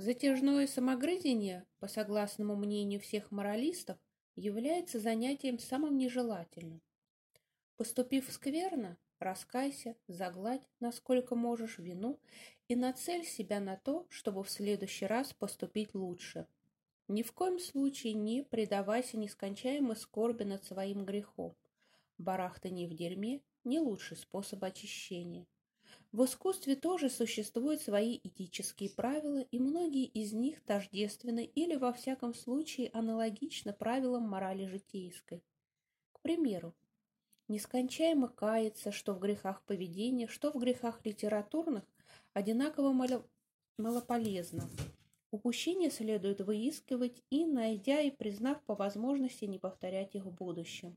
Затяжное самогрызение, по согласному мнению всех моралистов, является занятием самым нежелательным. Поступив скверно, раскайся, загладь, насколько можешь, вину и нацель себя на то, чтобы в следующий раз поступить лучше. Ни в коем случае не предавайся нескончаемой скорби над своим грехом. Барахтание в дерьме – не лучший способ очищения. В искусстве тоже существуют свои этические правила, и многие из них тождественны или, во всяком случае, аналогичны правилам морали житейской. К примеру, нескончаемо каяться, что в грехах поведения, что в грехах литературных, одинаково малополезно. Упущения следует выискивать и, найдя и признав по возможности, не повторять их в будущем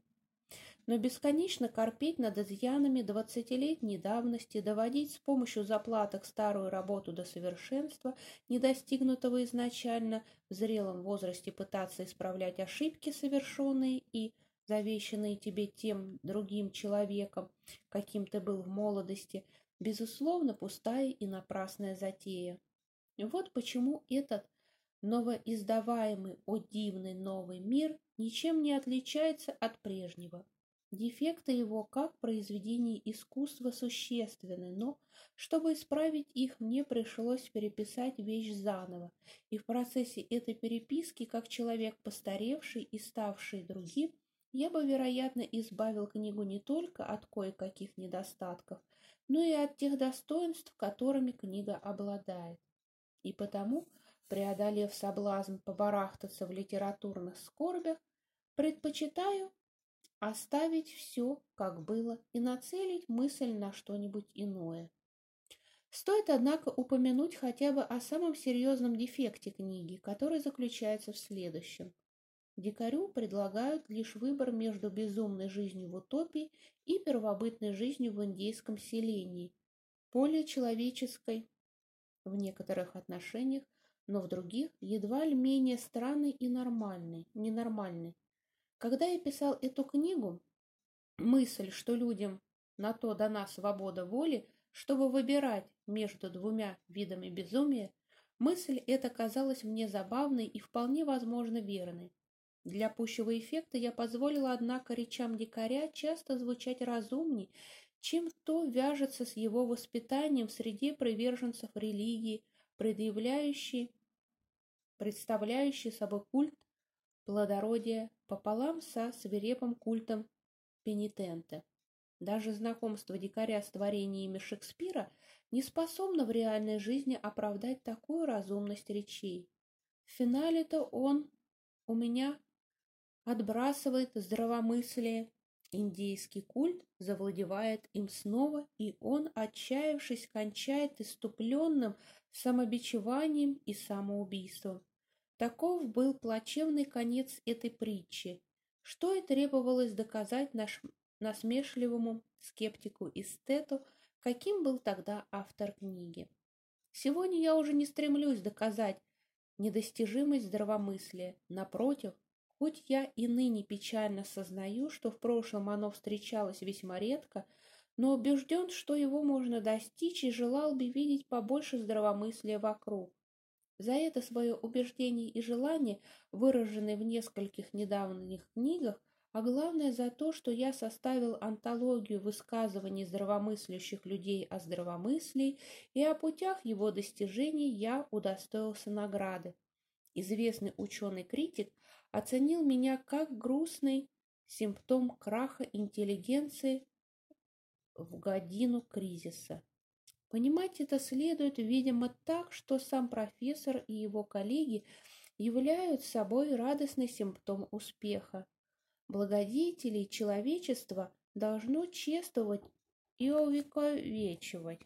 но бесконечно корпеть над изъянами двадцатилетней давности, доводить с помощью заплаток старую работу до совершенства, не достигнутого изначально, в зрелом возрасте пытаться исправлять ошибки, совершенные и завещанные тебе тем другим человеком, каким ты был в молодости, безусловно, пустая и напрасная затея. Вот почему этот новоиздаваемый, о дивный новый мир ничем не отличается от прежнего. Дефекты его как произведений искусства существенны, но, чтобы исправить их, мне пришлось переписать вещь заново, и в процессе этой переписки, как человек постаревший и ставший другим, я бы, вероятно, избавил книгу не только от кое-каких недостатков, но и от тех достоинств, которыми книга обладает. И потому, преодолев соблазн побарахтаться в литературных скорбях, предпочитаю оставить все, как было, и нацелить мысль на что-нибудь иное. Стоит, однако, упомянуть хотя бы о самом серьезном дефекте книги, который заключается в следующем. Дикарю предлагают лишь выбор между безумной жизнью в утопии и первобытной жизнью в индейском селении, более человеческой в некоторых отношениях, но в других едва ли менее странной и нормальной, ненормальной. Когда я писал эту книгу, мысль, что людям на то дана свобода воли, чтобы выбирать между двумя видами безумия, мысль эта казалась мне забавной и вполне возможно верной. Для пущего эффекта я позволила, однако, речам дикаря часто звучать разумней, чем то вяжется с его воспитанием в среде приверженцев религии, предъявляющий, представляющий собой культ плодородия пополам со свирепым культом пенитента. Даже знакомство дикаря с творениями Шекспира не способно в реальной жизни оправдать такую разумность речей. В финале-то он у меня отбрасывает здравомыслие. Индейский культ завладевает им снова, и он, отчаявшись, кончает иступленным самобичеванием и самоубийством. Таков был плачевный конец этой притчи, что и требовалось доказать наш насмешливому скептику-эстету, каким был тогда автор книги. Сегодня я уже не стремлюсь доказать недостижимость здравомыслия. Напротив, хоть я и ныне печально сознаю, что в прошлом оно встречалось весьма редко, но убежден, что его можно достичь и желал бы видеть побольше здравомыслия вокруг. За это свое убеждение и желание, выраженные в нескольких недавних книгах, а главное за то, что я составил антологию высказываний здравомыслящих людей о здравомыслии, и о путях его достижений я удостоился награды. Известный ученый-критик оценил меня как грустный симптом краха интеллигенции в годину кризиса. Понимать это следует, видимо, так, что сам профессор и его коллеги являют собой радостный симптом успеха. Благодетелей человечества должно чествовать и увековечивать.